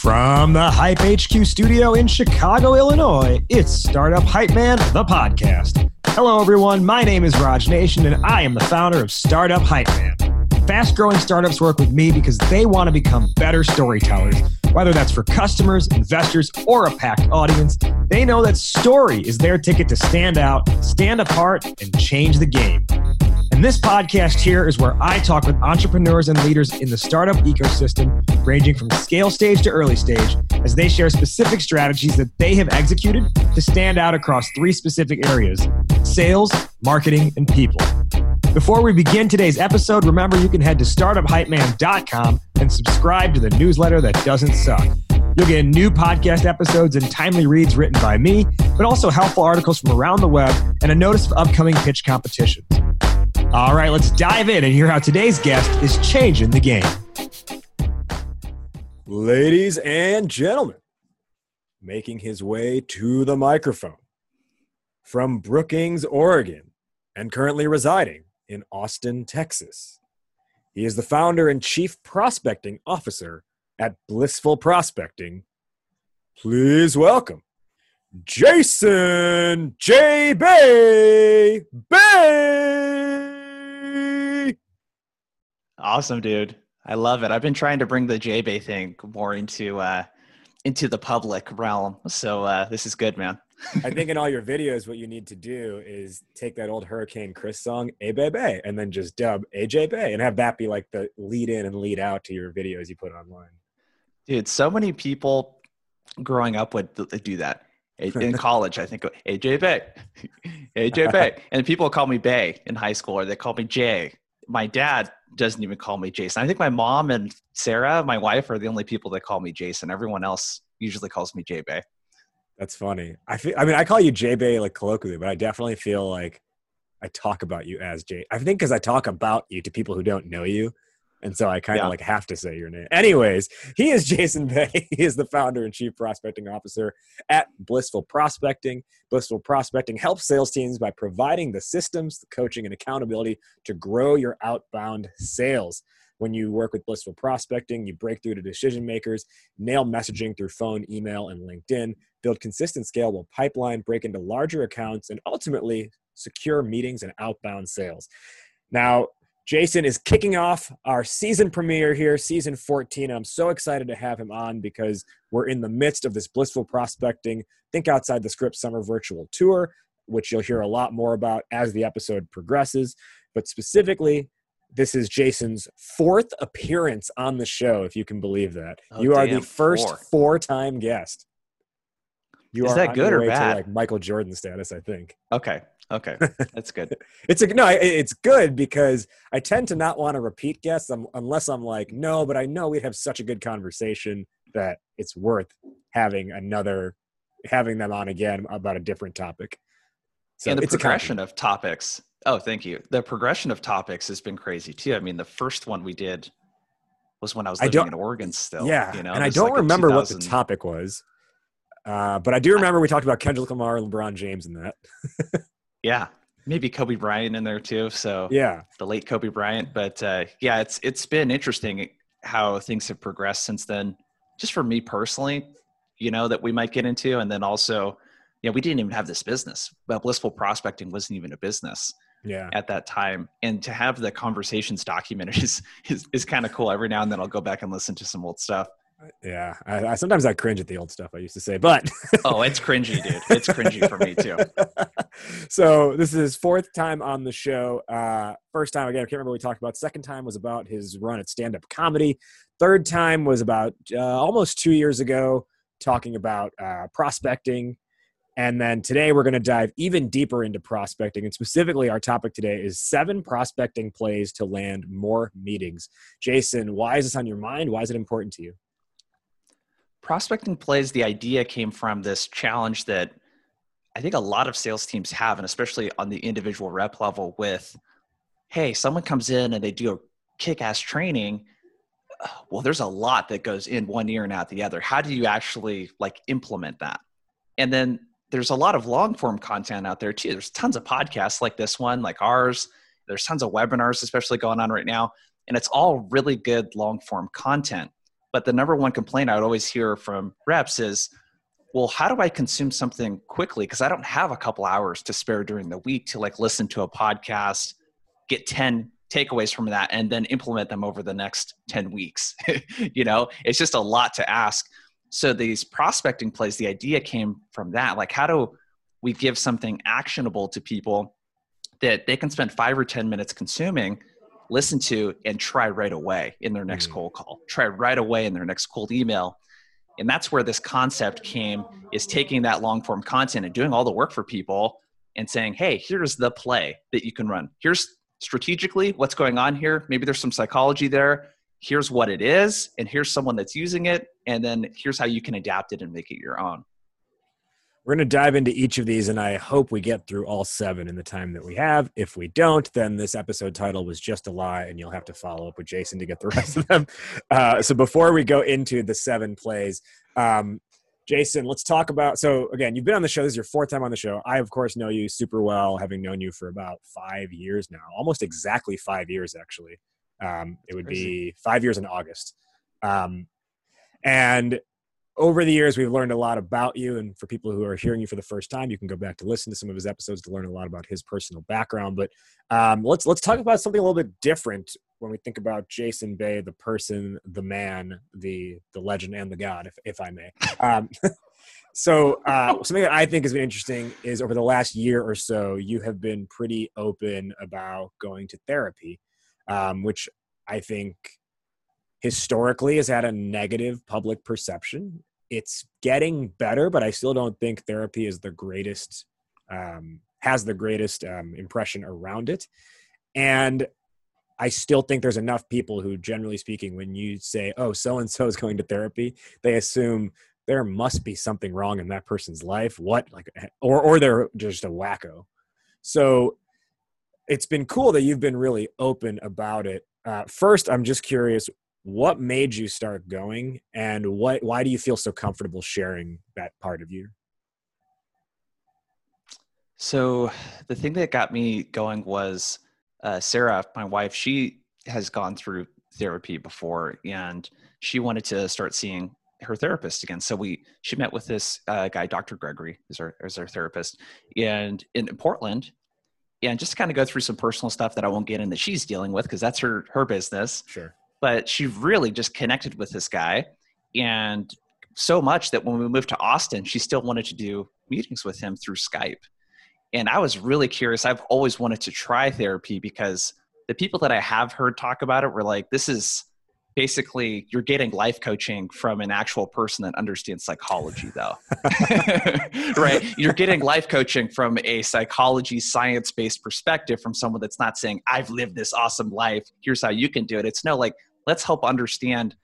From the Hype HQ studio in Chicago, Illinois, it's Startup Hype Man, the podcast. Hello, everyone. My name is Raj Nathan, and I am the founder of Startup Hype Man. Fast growing startups work with me because they want to become better storytellers. Whether that's for customers, investors, or a packed audience, they know that story is their ticket to stand out, stand apart, and change the game. And this podcast here is where I talk with entrepreneurs and leaders in the startup ecosystem, ranging from scale stage to early stage, as they share specific strategies that they have executed to stand out across three specific areas sales, marketing, and people. Before we begin today's episode, remember you can head to startuphypeman.com and subscribe to the newsletter that doesn't suck. You'll get new podcast episodes and timely reads written by me, but also helpful articles from around the web and a notice of upcoming pitch competitions. All right, let's dive in and hear how today's guest is changing the game. Ladies and gentlemen, making his way to the microphone from Brookings, Oregon, and currently residing in Austin, Texas. He is the founder and chief prospecting officer at Blissful Prospecting. Please welcome Jason J. Bay. Bay. Awesome, dude. I love it. I've been trying to bring the J Bay thing more into uh, into the public realm. So uh, this is good, man. I think in all your videos, what you need to do is take that old Hurricane Chris song, A Bay Bay, and then just dub AJ Bay and have that be like the lead in and lead out to your videos you put online. Dude, so many people growing up would do that. In college, I think AJ Bay, AJ Bay, and people call me Bay in high school, or they call me Jay. My dad doesn't even call me Jason. I think my mom and Sarah, my wife, are the only people that call me Jason. Everyone else usually calls me J Bay. That's funny. I feel. I mean, I call you J Bay like colloquially, but I definitely feel like I talk about you as J. I think because I talk about you to people who don't know you, and so I kind of yeah. like have to say your name. Anyways, he is Jason Bay. He is the founder and chief prospecting officer at Blissful Prospecting. Blissful Prospecting helps sales teams by providing the systems, the coaching, and accountability to grow your outbound sales. When you work with Blissful Prospecting, you break through to decision makers, nail messaging through phone, email, and LinkedIn, build consistent, scalable pipeline, break into larger accounts, and ultimately secure meetings and outbound sales. Now, Jason is kicking off our season premiere here, season 14. I'm so excited to have him on because we're in the midst of this blissful prospecting, think outside the script summer virtual tour, which you'll hear a lot more about as the episode progresses. But specifically, this is Jason's fourth appearance on the show, if you can believe that. Oh, you are the first four time guest. You is that good or bad? like Michael Jordan status, I think. Okay. Okay. That's good. it's a, no, it's good because I tend to not want to repeat guests unless I'm like, no, but I know we'd have such a good conversation that it's worth having another, having them on again about a different topic. So and the progression of topics Oh, thank you. The progression of topics has been crazy too. I mean, the first one we did was when I was living I in Oregon still. Yeah, you know, and I don't like remember what the topic was, uh, but I do remember we talked about Kendrick Lamar and LeBron James in that. yeah, maybe Kobe Bryant in there too. So yeah, the late Kobe Bryant. But uh, yeah, it's it's been interesting how things have progressed since then. Just for me personally, you know, that we might get into, and then also, you know, we didn't even have this business. But blissful prospecting wasn't even a business yeah at that time and to have the conversations documented is is, is kind of cool every now and then i'll go back and listen to some old stuff yeah I, I sometimes i cringe at the old stuff i used to say but oh it's cringy dude it's cringy for me too so this is his fourth time on the show uh first time again i can't remember what we talked about second time was about his run at stand-up comedy third time was about uh, almost two years ago talking about uh, prospecting and then today we're going to dive even deeper into prospecting. And specifically, our topic today is seven prospecting plays to land more meetings. Jason, why is this on your mind? Why is it important to you? Prospecting plays, the idea came from this challenge that I think a lot of sales teams have, and especially on the individual rep level, with hey, someone comes in and they do a kick ass training well there's a lot that goes in one ear and out the other how do you actually like implement that and then there's a lot of long form content out there too. There's tons of podcasts like this one, like ours. There's tons of webinars, especially going on right now. And it's all really good long form content. But the number one complaint I would always hear from reps is, well, how do I consume something quickly? Because I don't have a couple hours to spare during the week to like listen to a podcast, get 10 takeaways from that, and then implement them over the next 10 weeks. you know, it's just a lot to ask. So these prospecting plays, the idea came from that. Like, how do we give something actionable to people that they can spend five or 10 minutes consuming, listen to, and try right away in their next mm. cold call, try right away in their next cold email. And that's where this concept came is taking that long form content and doing all the work for people and saying, hey, here's the play that you can run. Here's strategically what's going on here. Maybe there's some psychology there. Here's what it is, and here's someone that's using it, and then here's how you can adapt it and make it your own. We're going to dive into each of these, and I hope we get through all seven in the time that we have. If we don't, then this episode title was just a lie, and you'll have to follow up with Jason to get the rest of them. Uh, so before we go into the seven plays, um, Jason, let's talk about. So again, you've been on the show. This is your fourth time on the show. I, of course, know you super well, having known you for about five years now, almost exactly five years, actually. Um, it would be five years in August. Um, and over the years we've learned a lot about you and for people who are hearing you for the first time you can go back to listen to some of his episodes to learn a lot about his personal background but um, let's let's talk about something a little bit different when we think about jason bay the person the man the the legend and the god if, if i may. Um, so uh, something that i think has been interesting is over the last year or so you have been pretty open about going to therapy um, which i think historically has had a negative public perception it's getting better, but I still don't think therapy is the greatest, um, has the greatest um, impression around it. And I still think there's enough people who, generally speaking, when you say, oh, so and so is going to therapy, they assume there must be something wrong in that person's life. What, like, or, or they're just a wacko. So it's been cool that you've been really open about it. Uh, first, I'm just curious what made you start going and what why do you feel so comfortable sharing that part of you? So the thing that got me going was uh, sarah my wife she has gone through therapy before and she wanted to start seeing her therapist again. So we she met with this uh, guy dr gregory is our, is our therapist and in portland yeah, and just to kind of go through some personal stuff that i won't get in that she's dealing with because that's her her business. Sure but she really just connected with this guy and so much that when we moved to austin she still wanted to do meetings with him through skype. And i was really curious. I've always wanted to try therapy because the people that i have heard talk about it were like this is basically you're getting life coaching from an actual person that understands psychology though. Right? You're getting life coaching from a psychology science based perspective from someone that's not saying i've lived this awesome life. Here's how you can do it. It's no like let's help understand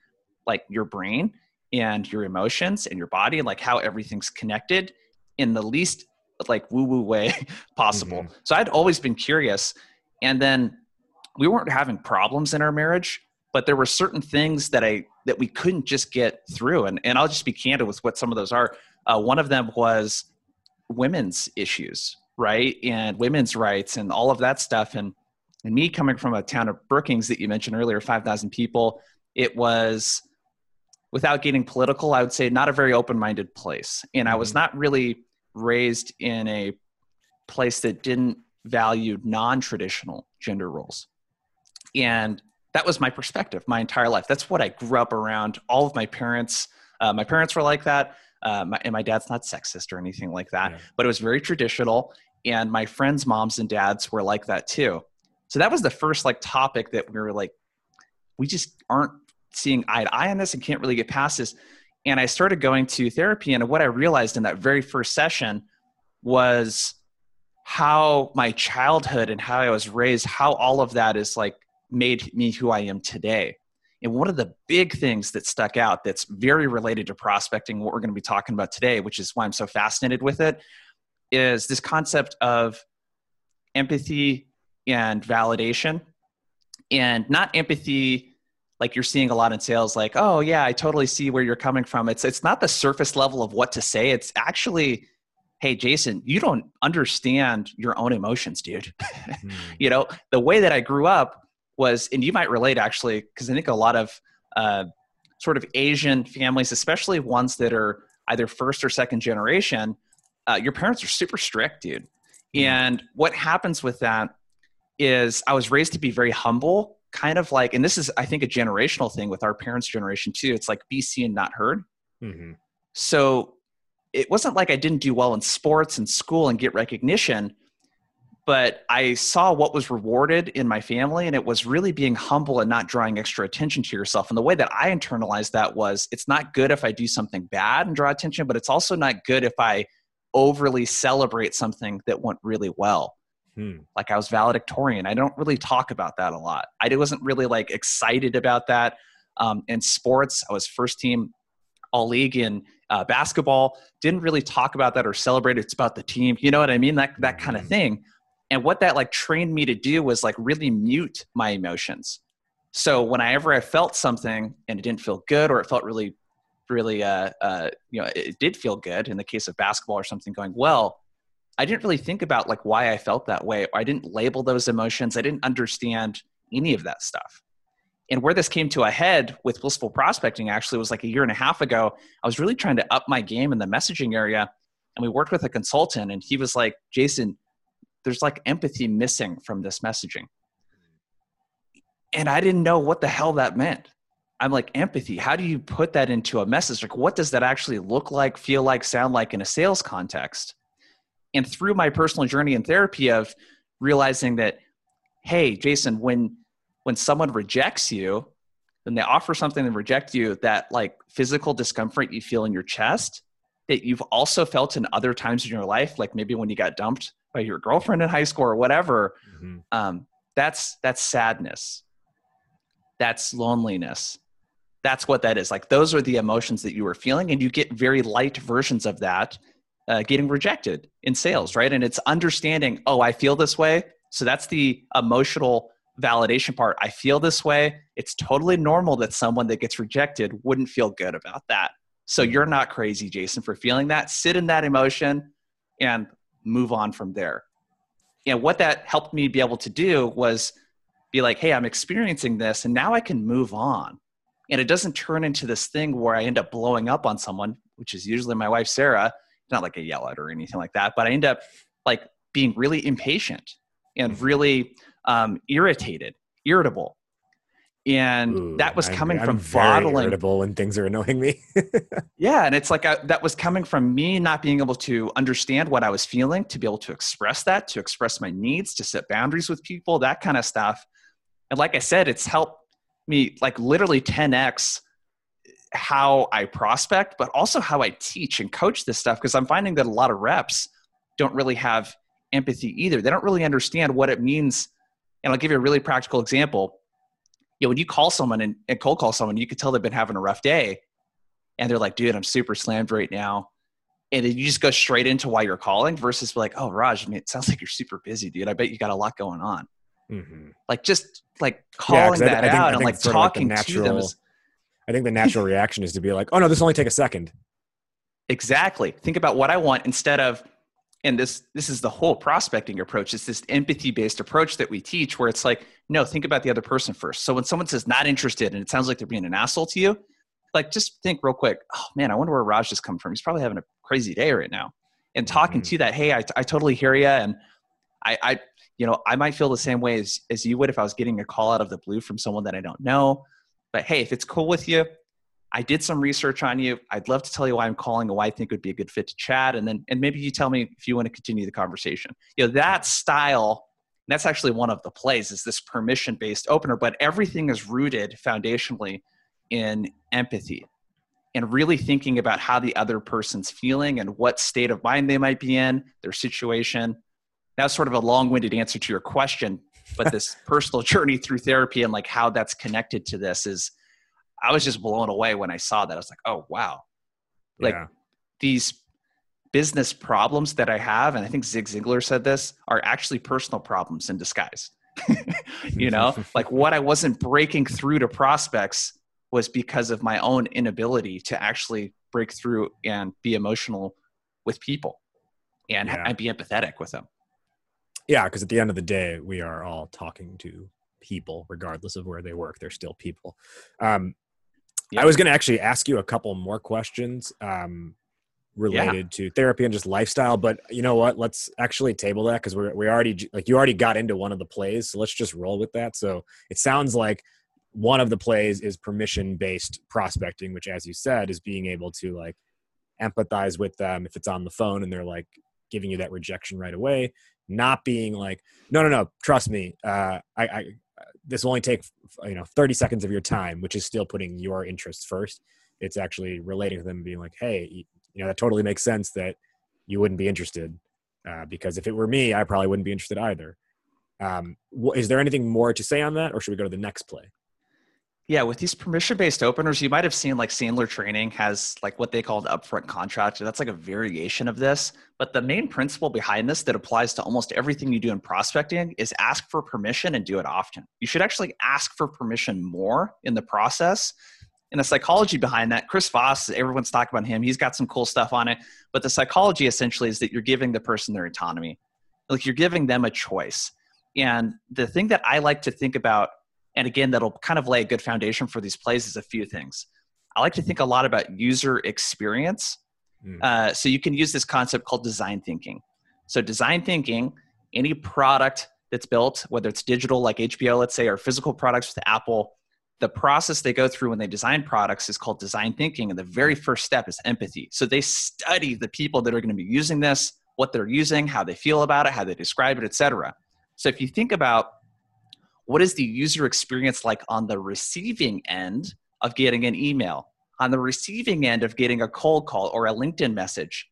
like your brain and your emotions and your body and like how everything's connected in the least like woo woo way possible. Mm-hmm. So I'd always been curious. And then we weren't having problems in our marriage, but there were certain things that I that we couldn't just get through. And and I'll just be candid with what some of those are. Uh, one of them was women's issues, right? And women's rights and all of that stuff. And and me coming from a town of Brookings that you mentioned earlier, 5,000 people, it was, without getting political, I would say not a very open minded place. And I was mm-hmm. not really raised in a place that didn't value non traditional gender roles. And that was my perspective my entire life. That's what I grew up around. All of my parents, uh, my parents were like that. Uh, my, and my dad's not sexist or anything like that, yeah. but it was very traditional. And my friends' moms and dads were like that too. So that was the first like topic that we were like, we just aren't seeing eye to eye on this and can't really get past this. And I started going to therapy, and what I realized in that very first session was how my childhood and how I was raised, how all of that is like made me who I am today. And one of the big things that stuck out that's very related to prospecting, what we're going to be talking about today, which is why I'm so fascinated with it, is this concept of empathy and validation and not empathy like you're seeing a lot in sales like oh yeah i totally see where you're coming from it's it's not the surface level of what to say it's actually hey jason you don't understand your own emotions dude mm. you know the way that i grew up was and you might relate actually because i think a lot of uh, sort of Asian families, especially ones that are either first or second generation, uh, your parents are super strict, dude. Mm-hmm. And what happens with that is I was raised to be very humble, kind of like, and this is, I think, a generational thing with our parents' generation too. It's like be seen, not heard. Mm-hmm. So it wasn't like I didn't do well in sports and school and get recognition, but I saw what was rewarded in my family, and it was really being humble and not drawing extra attention to yourself. And the way that I internalized that was it's not good if I do something bad and draw attention, but it's also not good if I overly celebrate something that went really well. Hmm. Like I was valedictorian. I don't really talk about that a lot. I wasn't really like excited about that. Um, in sports, I was first team all league in uh, basketball. Didn't really talk about that or celebrate. It's about the team. You know what I mean? That that kind of thing and what that like trained me to do was like really mute my emotions so whenever i felt something and it didn't feel good or it felt really really uh, uh, you know it did feel good in the case of basketball or something going well i didn't really think about like why i felt that way i didn't label those emotions i didn't understand any of that stuff and where this came to a head with blissful prospecting actually was like a year and a half ago i was really trying to up my game in the messaging area and we worked with a consultant and he was like jason there's like empathy missing from this messaging. And I didn't know what the hell that meant. I'm like, empathy, how do you put that into a message? Like, what does that actually look like, feel like, sound like in a sales context? And through my personal journey in therapy of realizing that, hey, Jason, when when someone rejects you, when they offer something and reject you, that like physical discomfort you feel in your chest, that you've also felt in other times in your life, like maybe when you got dumped by your girlfriend in high school or whatever mm-hmm. um, that's that's sadness. That's loneliness. That's what that is. Like those are the emotions that you were feeling and you get very light versions of that uh, getting rejected in sales right and it's understanding oh i feel this way so that's the emotional validation part i feel this way it's totally normal that someone that gets rejected wouldn't feel good about that so you're not crazy jason for feeling that sit in that emotion and move on from there. And what that helped me be able to do was be like, hey, I'm experiencing this, and now I can move on. And it doesn't turn into this thing where I end up blowing up on someone, which is usually my wife, Sarah. Not like a yell at or anything like that, but I end up like being really impatient and really um, irritated, irritable and Ooh, that was coming I'm, from I'm bottling. irritable when things are annoying me. yeah, and it's like I, that was coming from me not being able to understand what I was feeling, to be able to express that, to express my needs, to set boundaries with people, that kind of stuff. And like I said, it's helped me like literally 10x how I prospect, but also how I teach and coach this stuff because I'm finding that a lot of reps don't really have empathy either. They don't really understand what it means. And I'll give you a really practical example you know, when you call someone and, and cold call someone, you can tell they've been having a rough day. And they're like, dude, I'm super slammed right now. And then you just go straight into why you're calling versus like, oh, Raj, I mean, it sounds like you're super busy, dude. I bet you got a lot going on. Mm-hmm. Like just like calling yeah, that I, I think, out and like talking like natural, to them. Is, I think the natural reaction is to be like, oh no, this only take a second. Exactly. Think about what I want instead of, and this this is the whole prospecting approach it's this empathy based approach that we teach where it's like no think about the other person first so when someone says not interested and it sounds like they're being an asshole to you like just think real quick oh man i wonder where raj just come from he's probably having a crazy day right now and talking mm-hmm. to that hey I, I totally hear you and i i you know i might feel the same way as as you would if i was getting a call out of the blue from someone that i don't know but hey if it's cool with you I did some research on you. I'd love to tell you why I'm calling and why I think it would be a good fit to chat. And then, and maybe you tell me if you want to continue the conversation. You know, that style, that's actually one of the plays is this permission based opener, but everything is rooted foundationally in empathy and really thinking about how the other person's feeling and what state of mind they might be in, their situation. That's sort of a long winded answer to your question, but this personal journey through therapy and like how that's connected to this is I was just blown away when I saw that. I was like, oh wow, like yeah. these business problems that I have, and I think Zig Ziglar said this, are actually personal problems in disguise. you know, like what I wasn't breaking through to prospects was because of my own inability to actually break through and be emotional with people and, yeah. and be empathetic with them. Yeah, because at the end of the day, we are all talking to people, regardless of where they work. They're still people. Um, Yep. I was going to actually ask you a couple more questions um, related yeah. to therapy and just lifestyle, but you know what? Let's actually table that because we're we already like you already got into one of the plays, so let's just roll with that. So it sounds like one of the plays is permission based prospecting, which, as you said, is being able to like empathize with them if it's on the phone and they're like giving you that rejection right away, not being like, no, no, no, trust me, uh, I, I this will only take you know 30 seconds of your time which is still putting your interests first. It's actually relating to them being like hey you know that totally makes sense that you wouldn't be interested uh, because if it were me i probably wouldn't be interested either. Um, is there anything more to say on that or should we go to the next play yeah, with these permission-based openers, you might have seen like Sandler Training has like what they call the upfront contract. That's like a variation of this. But the main principle behind this that applies to almost everything you do in prospecting is ask for permission and do it often. You should actually ask for permission more in the process. And the psychology behind that, Chris Voss, everyone's talking about him. He's got some cool stuff on it. But the psychology essentially is that you're giving the person their autonomy. Like you're giving them a choice. And the thing that I like to think about and again, that'll kind of lay a good foundation for these plays is a few things. I like to think a lot about user experience. Mm. Uh, so you can use this concept called design thinking. So design thinking, any product that's built, whether it's digital like HBO, let's say, or physical products with Apple, the process they go through when they design products is called design thinking. And the very first step is empathy. So they study the people that are going to be using this, what they're using, how they feel about it, how they describe it, etc. So if you think about what is the user experience like on the receiving end of getting an email, on the receiving end of getting a cold call or a LinkedIn message?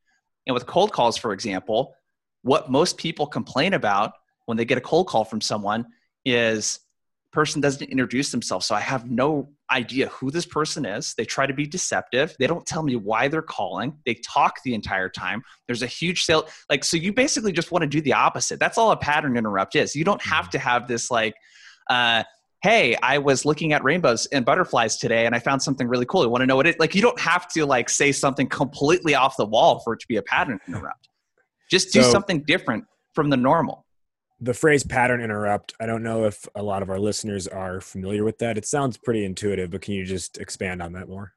And with cold calls, for example, what most people complain about when they get a cold call from someone is person doesn't introduce themselves. So i have no idea who this person is. They try to be deceptive. They don't tell me why they're calling. They talk the entire time. There's a huge sale. Like so you basically just want to do the opposite. That's all a pattern interrupt is. You don't have mm-hmm. to have this like uh, hey i was looking at rainbows and butterflies today and i found something really cool. You want to know what it like you don't have to like say something completely off the wall for it to be a pattern interrupt. Just do so, something different from the normal. The phrase pattern interrupt i don't know if a lot of our listeners are familiar with that. It sounds pretty intuitive but can you just expand on that more?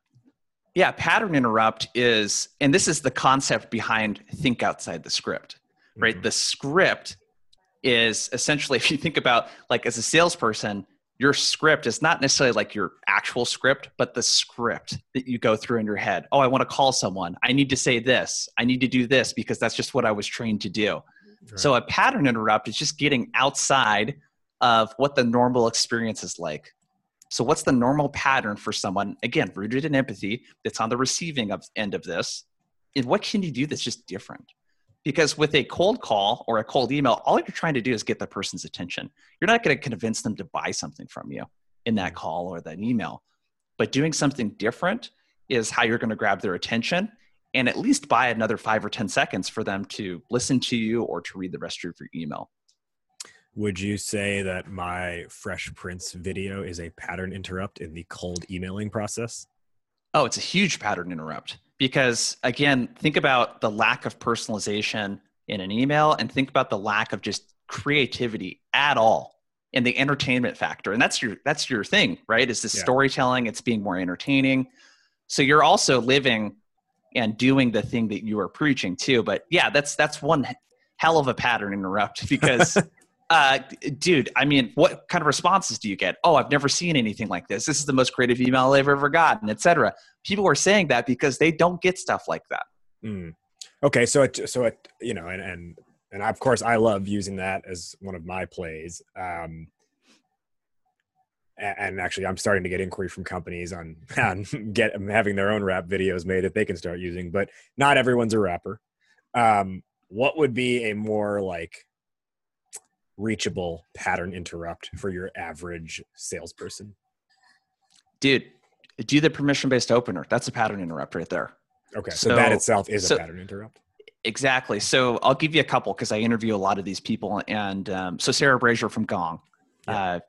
Yeah pattern interrupt is and this is the concept behind think outside the script right? Mm-hmm. the script is essentially if you think about like as a salesperson your script is not necessarily like your actual script but the script that you go through in your head. Oh i want to call someone. I need to say this. I need to do this because that's just what i was trained to do. Right. so a pattern interrupt is just getting outside of what the normal experience is like. So what's the normal pattern for someone again rooted in empathy that's on the receiving of, end of this? And what can you do that's just different because with a cold call or a cold email, all you're trying to do is get the person's attention. You're not going to convince them to buy something from you in that mm. call or that email. But doing something different is how you're going to grab their attention and at least buy another five or 10 seconds for them to listen to you or to read the rest of your email. Would you say that my Fresh Prince video is a pattern interrupt in the cold emailing process? Oh, it's a huge pattern interrupt. Because again think about the lack of personalization in an email and think about the lack of just creativity at all in the entertainment factor. And that's your that's your thing right? Is the yeah. storytelling it's being more entertaining. So you're also living and doing the thing that you are preaching too. But yeah that's that's one hell of a pattern interrupt because uh, dude, I mean, what kind of responses do you get? Oh, I've never seen anything like this. This is the most creative email I've ever gotten, etc. People are saying that because they don't get stuff like that. Mm. Okay, so it, so it, you know, and and and of course, I love using that as one of my plays. Um, and actually, I'm starting to get inquiry from companies on, on get having their own rap videos made that they can start using. But not everyone's a rapper. Um, what would be a more like reachable pattern interrupt for your average salesperson? Dude, do the permission based opener. That's a pattern interrupt right there. Okay. So, so that itself is so, a pattern interrupt. Exactly. So I'll give you a couple because I interview a lot of these people. And um, so Sarah Brazier from Gong, yeah. uh,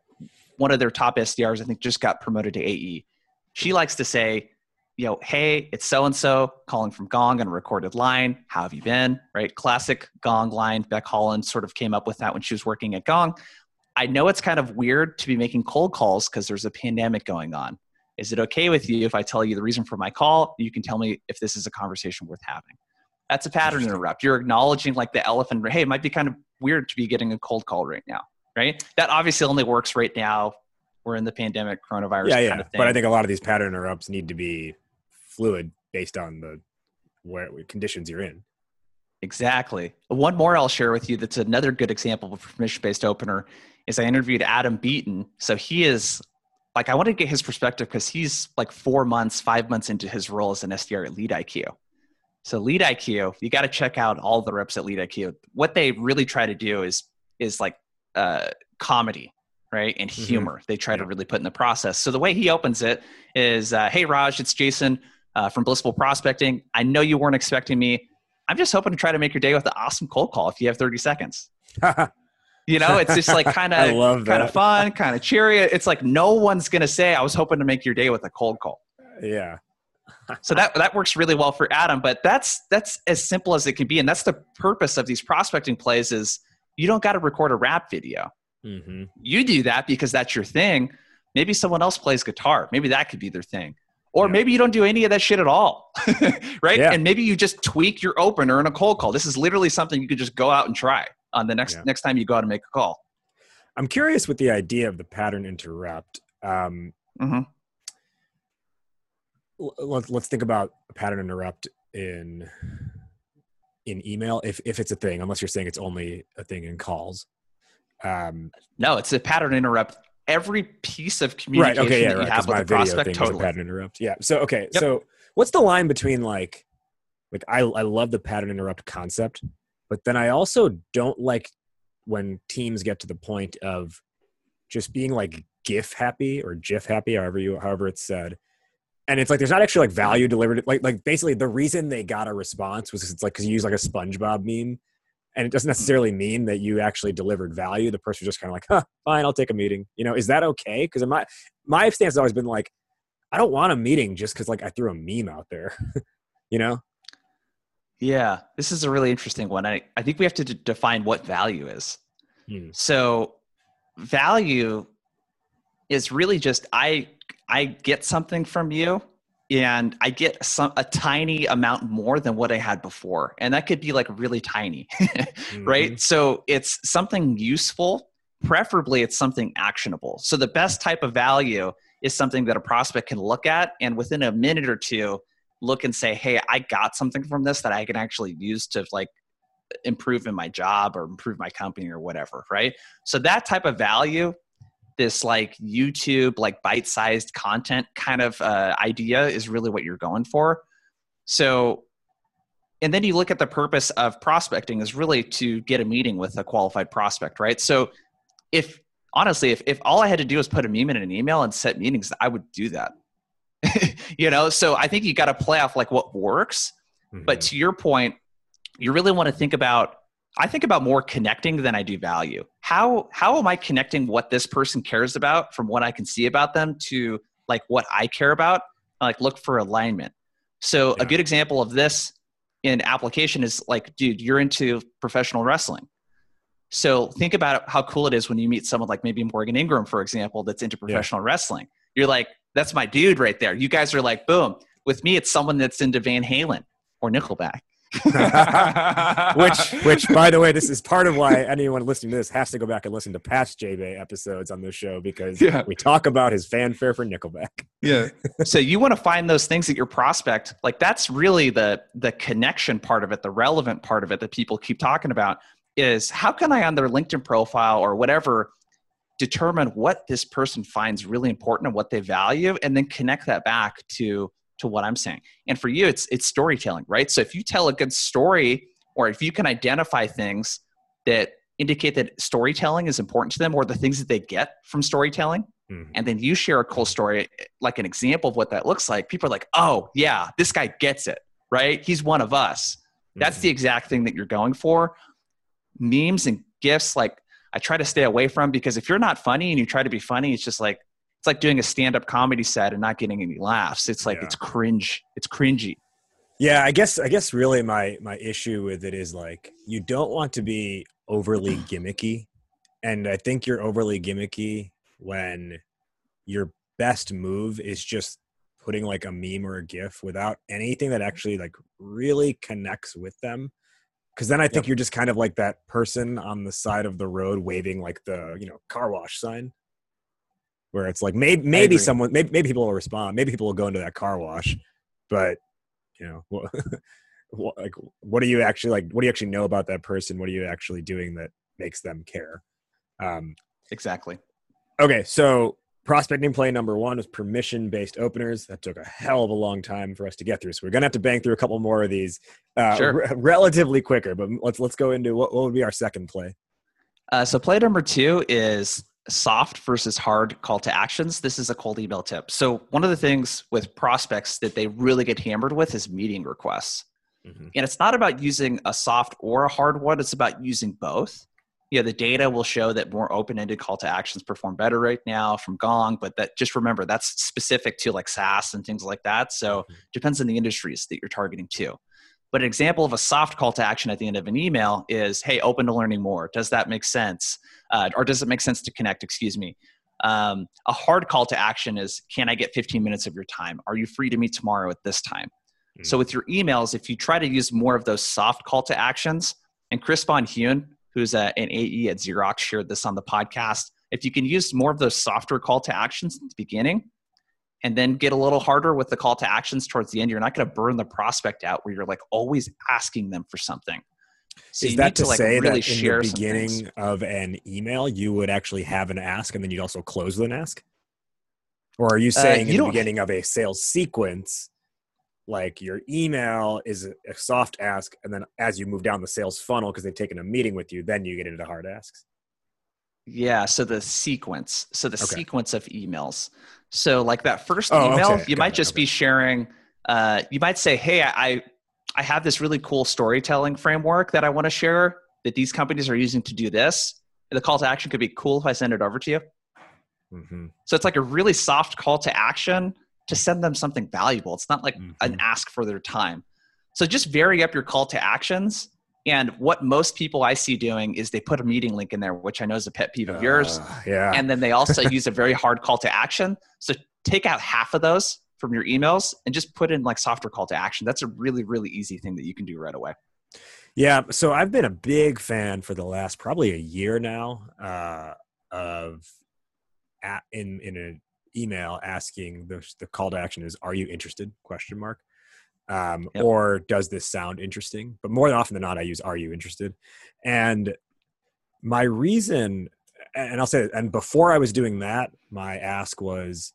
one of their top SDRs, I think, just got promoted to AE. She likes to say, you know, hey, it's so and so calling from Gong on a recorded line. How have you been? Right? Classic Gong line. Becc Holland sort of came up with that when she was working at Gong. I know it's kind of weird to be making cold calls because there's a pandemic going on. Is it okay with you if I tell you the reason for my call? You can tell me if this is a conversation worth having. That's a pattern interrupt. You're acknowledging like the elephant. Hey, it might be kind of weird to be getting a cold call right now, right? That obviously only works right now. We're in the pandemic, coronavirus. Yeah, yeah. But I think a lot of these pattern interrupts need to be fluid based on the where conditions you're in. Exactly. One more I'll share with you that's another good example of a permission based opener is I interviewed Adam Beaton. So he is like, I want to get his perspective because he's like four months, five months into his role as an SDR at LeadIQ. So LeadIQ, you got to check out all the reps at LeadIQ. What they really try to do is is like uh, comedy, right, and mm-hmm. humor. Mm-hmm. They try yeah. to really put in the process. So the way he opens it is, uh, "Hey Raj, it's Jason uh, from Blissful Prospecting. I know you weren't expecting me. I'm just hoping to try to make your day with an awesome cold call if you have 30 seconds. you know, it's just like kind of kind of fun, kind of cheery. It's like no one's gonna say I was hoping to make your day with a cold call. Yeah. so that that works really well for Adam, but that's that's as simple as it can be, and that's the purpose of these prospecting plays. Is you don't got to record a rap video. Mm-hmm. You do that because that's your thing. Maybe someone else plays guitar. Maybe that could be their thing. Or yeah. maybe you don't do any of that shit at all, right? Yeah. And maybe you just tweak your opener in a cold call. This is literally something you could just go out and try on the next yeah. next time you go out and make a call. I'm curious with the idea of the pattern interrupt. Um, mm-hmm. let's let's think about a pattern interrupt in in email if if it's a thing. Unless you're saying it's only a thing in calls. Um, no, it's a pattern interrupt every piece of communication right, okay, yeah, that you right, have with a prospect. Totally. pattern interrupt. Yeah. So okay. Yep. So what's the line between like, like I I love the pattern interrupt concept, but then I also don't like when teams get to the point of just being like GIF happy or GIF happy, however you however it's said. And it's like there's not actually like value delivered. Like like basically the reason they got a response was it's like because you use like a SpongeBob meme and it doesn't necessarily mean that you actually delivered value. The person was just kind of like, huh, fine, I'll take a meeting. You know, is that okay? Because my my stance has always been like, I don't want a meeting just because like I threw a meme out there. you know? Yeah, this is a really interesting one. I, I think we have to d- define what value is. Hmm. So value is really just I I get something from you and I get some a tiny amount more than what I had before, and that could be like really tiny, mm-hmm. right? So it's something useful. Preferably, it's something actionable. So the best type of value is something that a prospect can look at, and within a minute or two, look and say, "Hey, I got something from this that I can actually use to like improve in my job or improve my company or whatever." Right? So that type of value this like YouTube, like bite sized content kind of uh, idea is really what you're going for. So, and then you look at the purpose of prospecting is really to get a meeting with a qualified prospect, right? So, if honestly, if, if all I had to do was put a meme in an email and set meetings, I would do that. you know, so I think you got to play off like what works. Mm-hmm. But to your point, you really want to think about I think about more connecting than I do value. How how am I connecting what this person cares about from what I can see about them to like what I care about? Like look for alignment. So yeah. a good example of this in application is like, dude, you're into professional wrestling. So think about how cool it is when you meet someone like maybe Morgan Ingram, for example, that's into professional yeah. wrestling. You're like, that's my dude right there. You guys are like, boom. With me, it's someone that's into Van Halen or Nickelback. which, which, by the way, this is part of why anyone listening to this has to go back and listen to past J Bay episodes on this show because yeah. we talk about his fanfare for Nickelback. Yeah. so you want to find those things that your prospect like. That's really the the connection part of it, the relevant part of it that people keep talking about is how can I on their LinkedIn profile or whatever determine what this person finds really important and what they value, and then connect that back to to what I'm saying. And for you, it's it's storytelling, right? So if you tell a good story, or if you can identify things that indicate that storytelling is important to them, or the things that they get from storytelling, mm-hmm. and then you share a cool story, like an example of what that looks like, people are like, "Oh yeah, this guy gets it, right? He's one of us." Mm-hmm. That's the exact thing that you're going for. Memes and gifts, like I try to stay away from because if you're not funny and you try to be funny, it's just like it's like doing a stand-up comedy set and not getting any laughs. It's like yeah. it's cringe. It's cringy. Yeah, I guess I guess really my my issue with it is like you don't want to be overly gimmicky. And I think you're overly gimmicky when you're best move is just putting like a meme or a gif without anything that actually like really connects with them because then i think Yep. you're just kind of like that person on the side of the road waving like the you know car wash sign where it's like maybe maybe someone maybe, maybe people will respond maybe people will go into that car wash but you know like what do you actually like what do you actually know about that person what are you actually doing that makes them care um Exactly. Okay, so prospecting play number one was permission based openers. That took a hell of a long time for us to get through. So we're gonna have to bang through a couple more of these uh, Sure. re- relatively quicker. But let's let's go into what, what would be our second play. Uh, so play number two is soft versus hard call to actions. This is a cold email tip. So one of the things with prospects that they really get hammered with is meeting requests. Mhm. And it's not about using a soft or a hard one, it's about using both. Yeah, the data will show that more open-ended call to actions perform better right now from Gong, but that just remember that's specific to like SaaS and things like that. So Mhm. depends on the industries that you're targeting too. But an example of a soft call to action at the end of an email is, "Hey, open to learning more. Does that make sense? Uh, or does it make sense to connect?" Excuse me. Um, a hard call to action is, "Can I get 15 minutes of your time? Are you free to meet tomorrow at this time?" So with your emails, if you try to use more of those soft call to actions, and Chris Von Huen, who's a, an AE at Xerox, shared this on the podcast. If you can use more of those softer call to actions at the beginning, and then get a little harder with the call to actions towards the end, you're not going to burn the prospect out where you're like always asking them for something. So Is that need to, like, say really that in the beginning of an email you would actually have an ask and then you'd also close with an ask? Or are you saying Uh, you in the beginning of a sales sequence, like your email is a a soft ask, and then as you move down the sales funnel because they've taken a meeting with you, then you get into hard asks? Yeah, so the sequence, so the Okay. sequence of emails. So like that first Oh, email, okay, you got might it, just okay. be sharing. Uh, you might say, "Hey, I I- I have this really cool storytelling framework that I want to share that these companies are using to do this." And the call to action could be, "Cool if I send it over to you." Mm-hmm. So it's like a really soft call to action to send them something valuable. It's not like an Mhm. ask for their time. So just vary up your call to actions. And what most people I see doing is they put a meeting link in there, which I know is a pet peeve of yours Uh, yeah. and then they also use a very hard call to action. So take out half of those from your emails and just put in like softer call to action. That's a really, really easy thing that you can do right away. Yeah, so I've been a big fan for the last probably a year now uh, of a in in an email asking the the call to action is "Are you interested?" question mark, um, Yep. or does this sound interesting? But more often than not, I use "Are you interested?" And my reason, and I'll say, and before I was doing that, my ask was,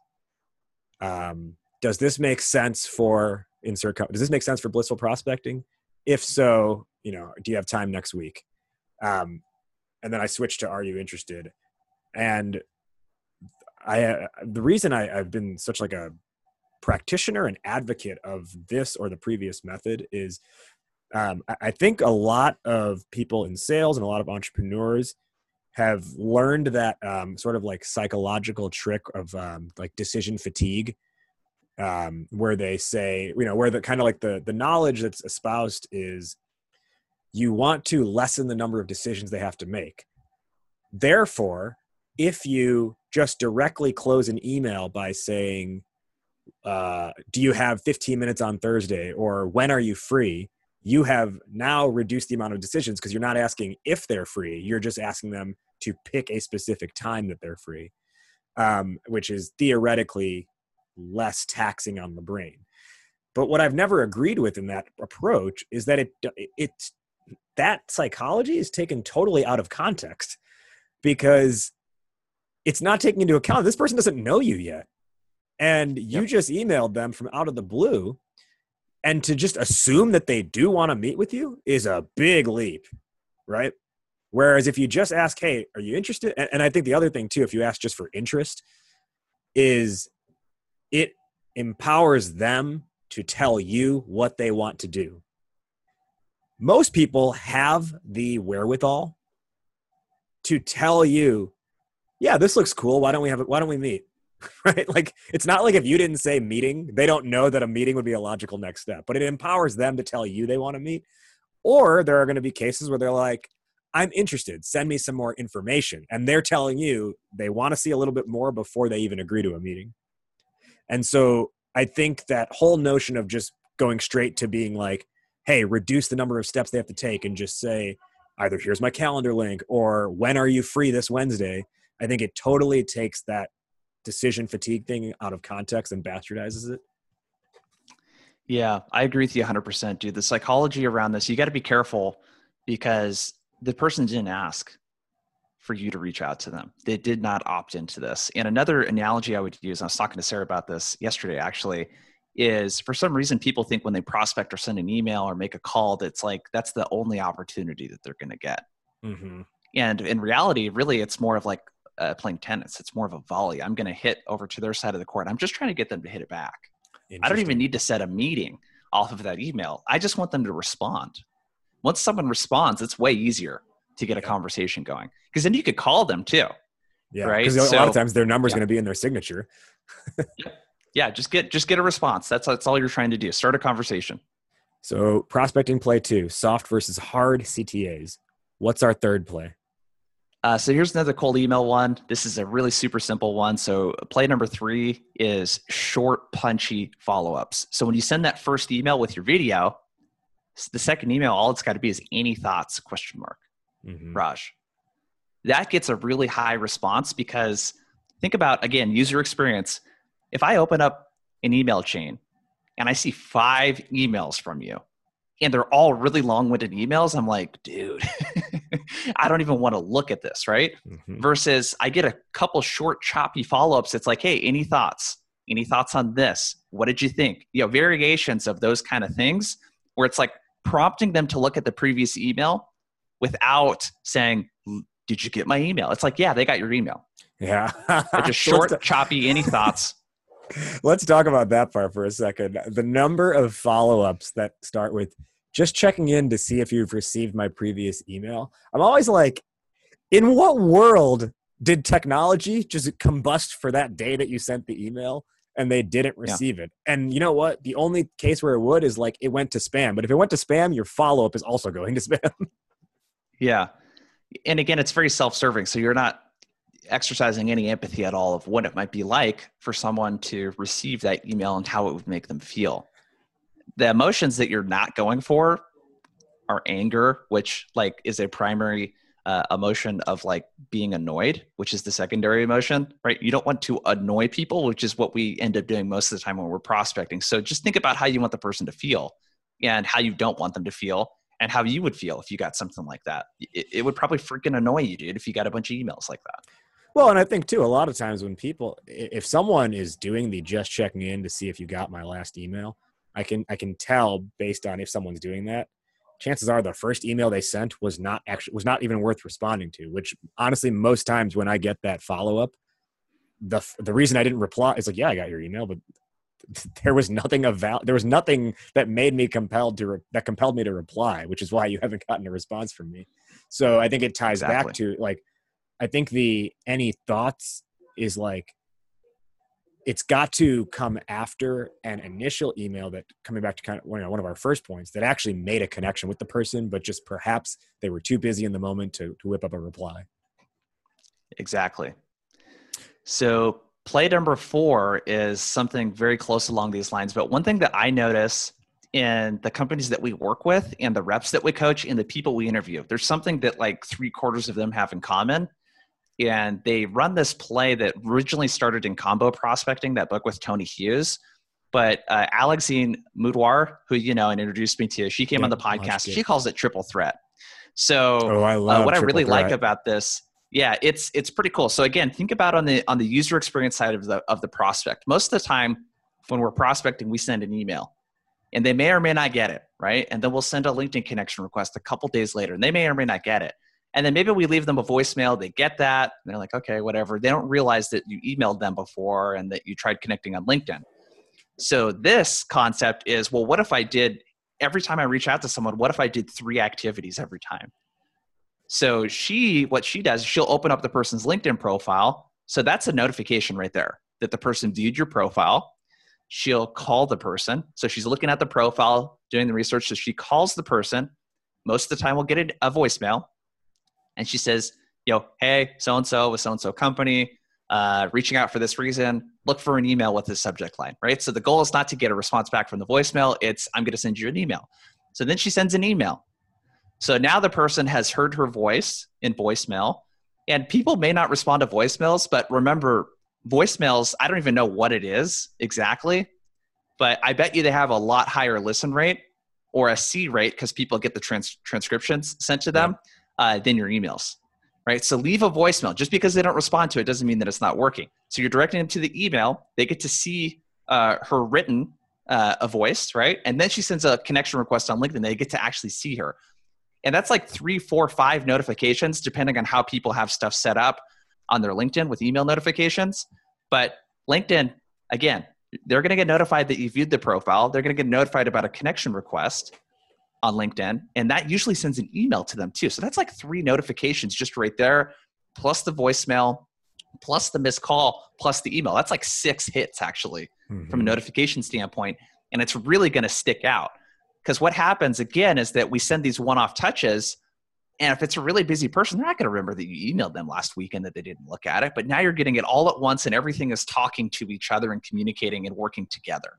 um, "Does this make sense for insert? Does this make sense for blissful prospecting?" if so you know do you have time next week um, and then i switched to are you interested and i uh, the reason I, i've been such like a practitioner and advocate of this or the previous method is um, I think a lot of people in sales and a lot of entrepreneurs have learned that um, sort of like psychological trick of um, like decision fatigue um, where they say, you know, where the kind of like the the knowledge that's espoused is you want to lessen the number of decisions they have to make. Therefore, if you just directly close an email by saying, uh, "Do you have 15 minutes on Thursday?" or "When are you free?" you have now reduced the amount of decisions because you're not asking if they're free. You're just asking them to pick a specific time that they're free, um, which is theoretically less taxing on the brain. But what I've never agreed with in that approach is that it it's that psychology is taken totally out of context because it's not taking into account this person doesn't know you yet. And you Yep. just emailed them from out of the blue and to just assume that they do want to meet with you is a big leap, right? Whereas if you just ask, hey, are you interested? And, and I think the other thing too, if you ask just for interest, is it empowers them to tell you what they want to do. Most people have the wherewithal to tell you, yeah, this looks cool. Why don't we have it? Why don't we meet? right? Like it's not like if you didn't say meeting, they don't know that a meeting would be a logical next step, but it empowers them to tell you they want to meet. Or there are going to be cases where they're like, I'm interested, send me some more information. And they're telling you they want to see a little bit more before they even agree to a meeting. And so I think that whole notion of just going straight to being like, hey, reduce the number of steps they have to take and just say, either here's my calendar link or when are you free this Wednesday? I think it totally takes that decision fatigue thing out of context and bastardizes it. Yeah, I agree with you 100%, dude. The psychology around this, you got to be careful because the person didn't ask for you to reach out to them. They did not opt into this. And another analogy I would use, I was talking to Sarah about this yesterday actually, is for some reason people think when they prospect or send an email or make a call that's like that's the only opportunity that they're going to get. Mm-hmm. And in reality, really, it's more of like uh, playing tennis. It's more of a volley. I'm going to hit over to their side of the court. I'm just trying to get them to hit it back. I don't even need to set a meeting off of that email. I just want them to respond. Once someone responds, it's way easier to get a conversation going because then you could call them too. Yeah, right. Because a lot of times their number is yeah. going to be in their signature. yeah, just get just get a response. That's that's all you're trying to do. Start a conversation. So prospecting play two: soft versus hard CTAs. What's our third play? Uh, so here's another cold email one. This is a really super simple one. So play number three is short, punchy follow-ups. So when you send that first email with your video, the second email, all it's got to be is any thoughts question mark. Mm-hmm. Raj. That gets a really high response because think about again user experience. If I open up an email chain and I see five emails from you, and they're all really long-winded emails, I'm like, dude. I don't even want to look at this, right? Mm-hmm. Versus I get a couple short, choppy follow ups. It's like, hey, any thoughts? Any thoughts on this? What did you think? You know, variations of those kind of things where it's like prompting them to look at the previous email without saying, did you get my email? It's like, yeah, they got your email. Yeah. just short, choppy, any thoughts? Let's talk about that part for a second. The number of follow ups that start with, just checking in to see if you've received my previous email. I'm always like, in what world did technology just combust for that day that you sent the email and they didn't receive yeah. it? And you know what? The only case where it would is like it went to spam. But if it went to spam, your follow up is also going to spam. Yeah. And again, it's very self serving. So you're not exercising any empathy at all of what it might be like for someone to receive that email and how it would make them feel the emotions that you're not going for are anger, which like is a primary uh, emotion of like being annoyed, which is the secondary emotion, right? You don't want to annoy people, which is what we end up doing most of the time when we're prospecting. So just think about how you want the person to feel and how you don't want them to feel and how you would feel if you got something like that. It, it would probably freaking annoy you, dude, if you got a bunch of emails like that. Well, and I think too, a lot of times when people, if someone is doing the just checking in to see if you got my last email, I can I can tell based on if someone's doing that. Chances are the first email they sent was not actually was not even worth responding to. Which honestly, most times when I get that follow up, the the reason I didn't reply is like, yeah, I got your email, but there was nothing of val- there was nothing that made me compelled to re- that compelled me to reply, which is why you haven't gotten a response from me. So I think it ties exactly. back to like I think the any thoughts is like it's got to come after an initial email that coming back to kind of one of our first points that actually made a connection with the person but just perhaps they were too busy in the moment to, to whip up a reply exactly so play number four is something very close along these lines but one thing that i notice in the companies that we work with and the reps that we coach and the people we interview there's something that like three quarters of them have in common and they run this play that originally started in combo prospecting, that book with Tony Hughes. But uh, Alexine Mudawar, who you know and introduced me to, she came yeah, on the podcast. She calls it triple threat. So, oh, I love uh, what I really threat. like about this, yeah, it's it's pretty cool. So again, think about on the on the user experience side of the of the prospect. Most of the time, when we're prospecting, we send an email, and they may or may not get it, right? And then we'll send a LinkedIn connection request a couple days later, and they may or may not get it. And then maybe we leave them a voicemail. They get that. they're like, okay, whatever. They don't realize that you emailed them before and that you tried connecting on LinkedIn. So this concept is well, what if I did every time I reach out to someone, what if I did three activities every time? So she, what she does, she'll open up the person's LinkedIn profile. So that's a notification right there that the person viewed your profile. She'll call the person. So she's looking at the profile, doing the research. So she calls the person. Most of the time, we'll get a voicemail and she says, "Yo, hey, so and so with so and so company, uh, reaching out for this reason, look for an email with this subject line, right? So the goal is not to get a response back from the voicemail, it's I'm going to send you an email. So then she sends an email. So now the person has heard her voice in voicemail, and people may not respond to voicemails, but remember, voicemails, I don't even know what it is exactly, but I bet you they have a lot higher listen rate or a C rate because people get the trans- transcriptions sent to them uh, than your emails right? So leave a voicemail. Just because they don't respond to it doesn't mean that it's not working. So you're directing them to the email. They get to see uh, her written uh, a voice, right? And then she sends a connection request on LinkedIn. They get to actually see her. And that's like three, four, five notifications, depending on how people have stuff set up on their LinkedIn with email notifications. But LinkedIn, again, they're going to get notified that you viewed the profile. They're going to get notified about a connection request on LinkedIn, and that usually sends an email to them too. So that's like three notifications just right there, plus the voicemail, plus the missed call, plus the email. That's like six hits actually mm-hmm. from a notification standpoint, and it's really going to stick out. Because what happens again is that we send these one off touches. And if it's a really busy person, they're not going to remember that you emailed them last week and that they didn't look at it. But now you're getting it all at once and everything is talking to each other and communicating and working together.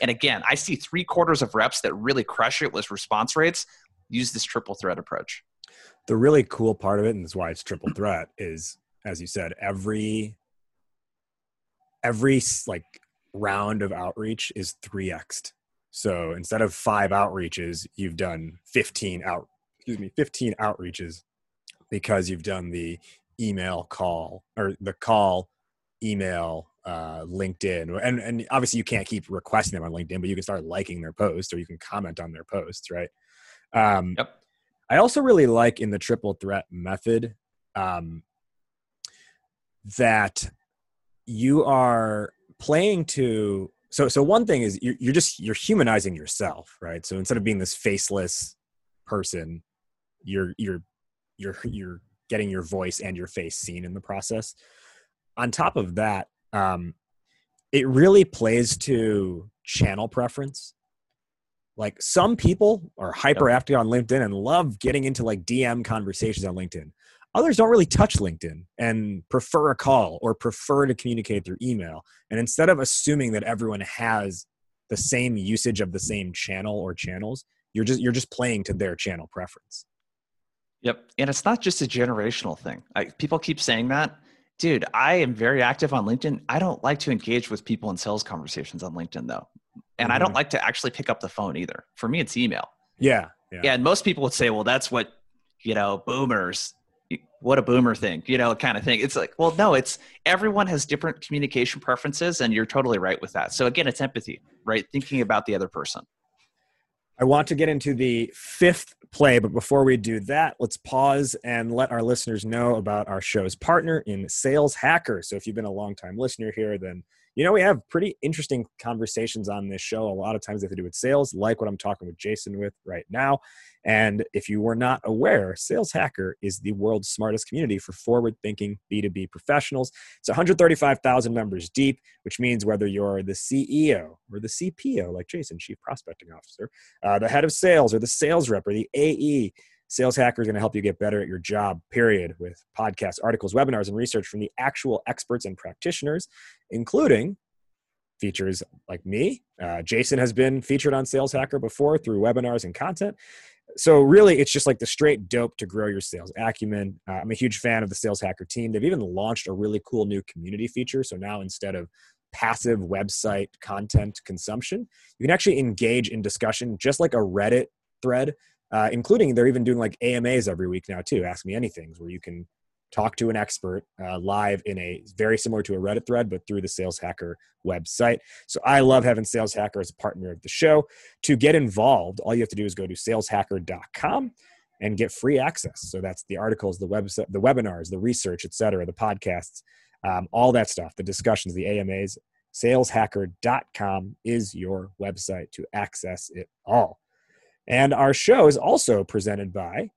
And again, I see three quarters of reps that really crush it with response rates use this triple threat approach. The really cool part of it, and that's why it's triple threat, is as you said, every every like round of outreach is 3xed. So instead of five outreaches, you've done 15 out excuse me, 15 outreaches because you've done the email call or the call email uh, LinkedIn, and and obviously you can't keep requesting them on LinkedIn, but you can start liking their posts or you can comment on their posts, right? Um, yep. I also really like in the triple threat method um, that you are playing to. So so one thing is you're, you're just you're humanizing yourself, right? So instead of being this faceless person, you're you're you're you're getting your voice and your face seen in the process. On top of that, um, it really plays to channel preference. Like some people are hyper active on LinkedIn and love getting into like DM conversations on LinkedIn. Others don't really touch LinkedIn and prefer a call or prefer to communicate through email. And instead of assuming that everyone has the same usage of the same channel or channels, you're just you're just playing to their channel preference. Yep, and it's not just a generational thing. I, people keep saying that, dude, I am very active on LinkedIn. I don't like to engage with people in sales conversations on LinkedIn though. And mm-hmm. I don't mm-hmm. like to actually pick up the phone either. For me, it's email. Yeah, yeah. Yeah. And most people would say, well, that's what, you know, boomers, what a boomer thing, you know, kind of thing. It's like, well, no, it's everyone has different communication preferences. And you're totally right with that. So again, it's empathy, right? Thinking about the other person. I want to get into the fifth play, but before we do that, let's pause and let our listeners know about our show's partner in Sales Hacker. So if you've been a long time listener here, then you know we have pretty interesting conversations on this show. A lot of times they have to do with sales, like what I'm talking with Jason with right now. And if you were not aware, Sales Hacker is the world's smartest community for forward thinking B2B professionals. It's 135,000 members deep, which means whether you're the CEO or the CPO, like Jason, Chief Prospecting Officer, uh, the head of sales or the sales rep or the AE, Sales Hacker is going to help you get better at your job, period, with podcasts, articles, webinars, and research from the actual experts and practitioners, including features like me. Uh, Jason has been featured on Sales Hacker before through webinars and content. So really it's just like the straight dope to grow your sales acumen. Uh, i'm a huge fan of the sales hacker team. They've even launched a really cool new community feature. So now instead of passive website content consumption you can actually engage in discussion just like a reddit thread uh, including they're even doing like amas every week now too ask me anything where you can talk to an expert uh, live in a very similar to a Reddit thread, but through the Sales Hacker website. So I love having Sales Hacker as a partner of the show. To get involved, all you have to do is go to saleshacker.com and get free access. So that's the articles, the website, the webinars, the research, etc., the podcasts, um, all that stuff, the discussions, the AMAs. Saleshacker.com is your website to access it all. And our show is also presented by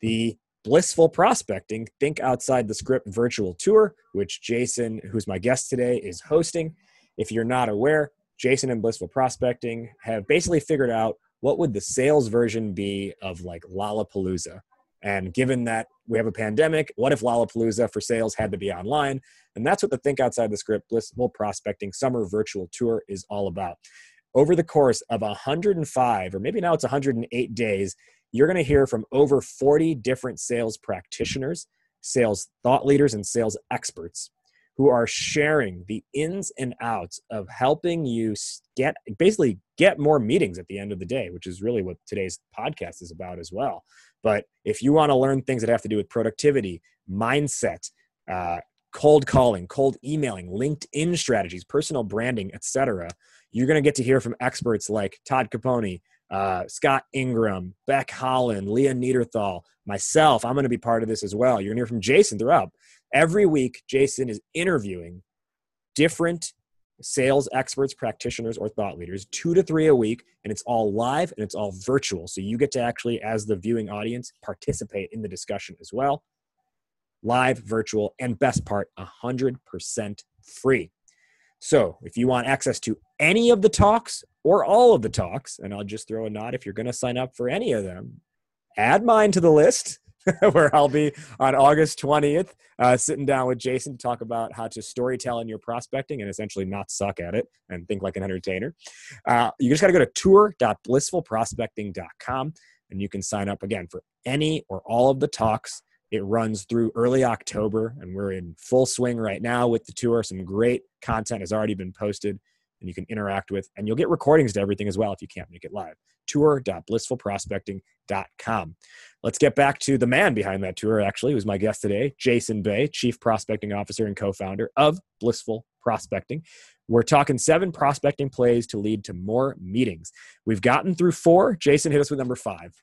the Blissful Prospecting Think Outside the Script virtual tour, which Jason, who's my guest today, is hosting. If you're not aware, Jason and Blissful Prospecting have basically figured out what would the sales version be of like Lollapalooza. And given that we have a pandemic? What if Lollapalooza for sales had to be online? And that's what the Think Outside the Script Blissful Prospecting Summer Virtual Tour is all about. Over the course of 105, or maybe now it's 108 days, you're going to hear from over 40 different sales practitioners, sales thought leaders, and sales experts who are sharing the ins and outs of helping you get basically get more meetings at the end of the day, which is really what today's podcast is about as well. But if you want to learn things that have to do with productivity, mindset, uh, cold calling, cold emailing, LinkedIn strategies, personal branding, etc., you're going to get to hear from experts like Todd Caponi, uh, Scott Ingram, Becc Holland, Leah Neaderthal, myself. I'm going to be part of this as well. You're going to hear from Jason throughout. Every week, Jason is interviewing different sales experts, practitioners, or thought leaders, two to three a week, and it's all live and it's all virtual. So you get to actually, as the viewing audience, participate in the discussion as well. Live, virtual, and best part, 100% free. So if you want access to any of the talks or all of the talks, and I'll just throw a nod if you're going to sign up for any of them, add mine to the list where I'll be on August 20th, uh, sitting down with Jason to talk about how to storytell in your prospecting and essentially not suck at it and think like an entertainer. Uh, you just got to go to tour.blissfulprospecting.com and you can sign up again for any or all of the talks. It runs through early October, and we're in full swing right now with the tour. Some great content has already been posted and you can interact with, and you'll get recordings to everything as well if you can't make it live. Tour.blissfulprospecting.com. Let's get back to the man behind that tour, actually, who's my guest today, Jason Bay, Chief Prospecting Officer and co founder of Blissful Prospecting. We're talking seven prospecting plays to lead to more meetings. We've gotten through four. Jason, hit us with number five.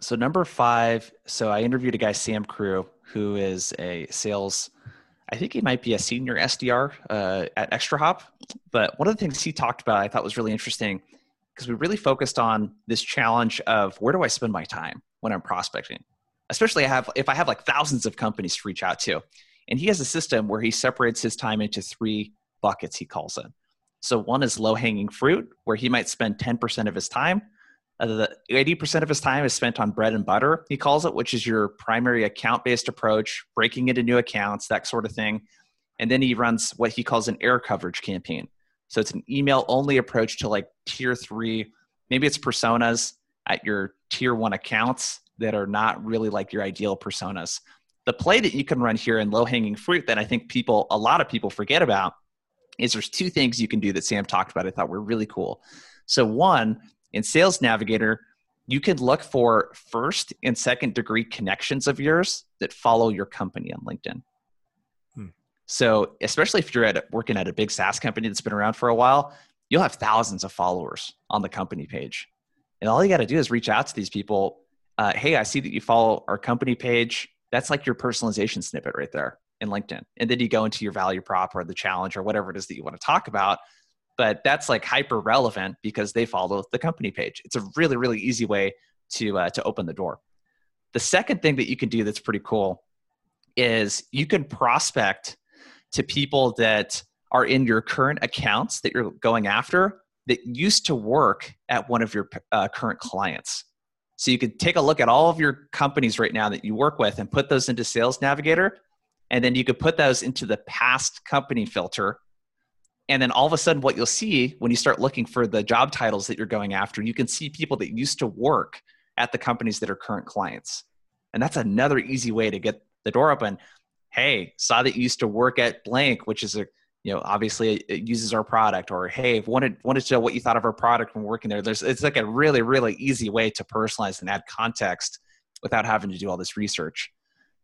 So, number five, so I interviewed a guy, Sam Crew, who is a sales I think he might be a senior SDR uh, at ExtraHop. But one of the things he talked about I thought was really interesting because we really focused on this challenge of where do I spend my time when I'm prospecting, especially I have if I have like thousands of companies to reach out to, and he has a system where he separates his time into three buckets. He calls it. So one is low hanging fruit, where he might spend 10% of his time uh, the 80% of his time is spent on bread and butter, he calls it, which is your primary account based approach, breaking into new accounts, that sort of thing. And then he runs what he calls an air coverage campaign. So it's an email only approach to like tier three, maybe it's personas at your tier one accounts that are not really like your ideal personas. The play that you can run here in low hanging fruit that I think people, a lot of people forget about is there's two things you can do that Sam talked about I thought were really cool. So, one, in Sales Navigator, you can look for first and second degree connections of yours that follow your company on LinkedIn. Hmm. So, especially if you're at working at a big SaaS company that's been around for a while, you'll have thousands of followers on the company page. And all you got to do is reach out to these people. Uh, hey, I see that you follow our company page. That's like your personalization snippet right there in LinkedIn. And then you go into your value prop or the challenge or whatever it is that you want to talk about but that's like hyper relevant because they follow the company page. It's a really, really easy way to, uh, to open the door. The second thing that you can do that's pretty cool is you can prospect to people that are in your current accounts that you're going after that used to work at one of your uh, current clients. So you could take a look at all of your companies right now that you work with and put those into Sales Navigator. And then you could put those into the past company filter and then all of a sudden, what you'll see when you start looking for the job titles that you're going after, you can see people that used to work at the companies that are current clients. And that's another easy way to get the door open. Hey, saw that you used to work at blank, which is a you know obviously it uses our product or hey wanted wanted to know what you thought of our product when working there there's it's like a really really easy way to personalize and add context without having to do all this research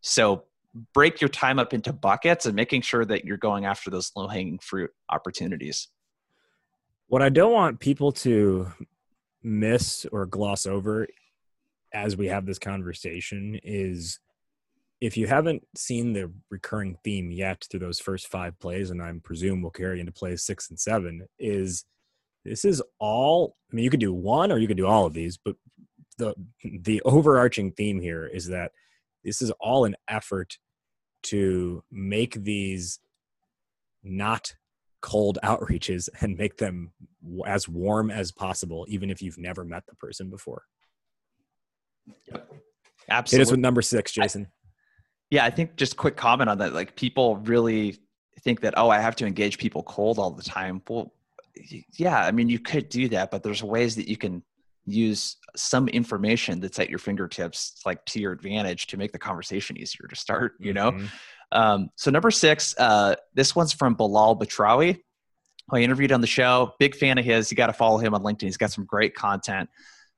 so break your time up into buckets and making sure that you're going after those low hanging fruit opportunities. What I don't want people to miss or gloss over as we have this conversation is if you haven't seen the recurring theme yet through those first five plays, and I presume will carry into plays six and seven, is this is all I mean, you could do one or you could do all of these, but the the overarching theme here is that this is all an effort to make these not cold outreaches and make them as warm as possible, even if you've never met the person before. Yep. Absolutely. Hit us with number six, Jason. I, yeah, I think just quick comment on that. Like people really think that, oh, I have to engage people cold all the time. Well, yeah, I mean, you could do that, but there's ways that you can use some information that's at your fingertips, like to your advantage, to make the conversation easier to start. You know. Mm-hmm. Um, so number six, uh, this one's from Belal Batrawy. I interviewed on the show. Big fan of his. You got to follow him on LinkedIn. He's got some great content.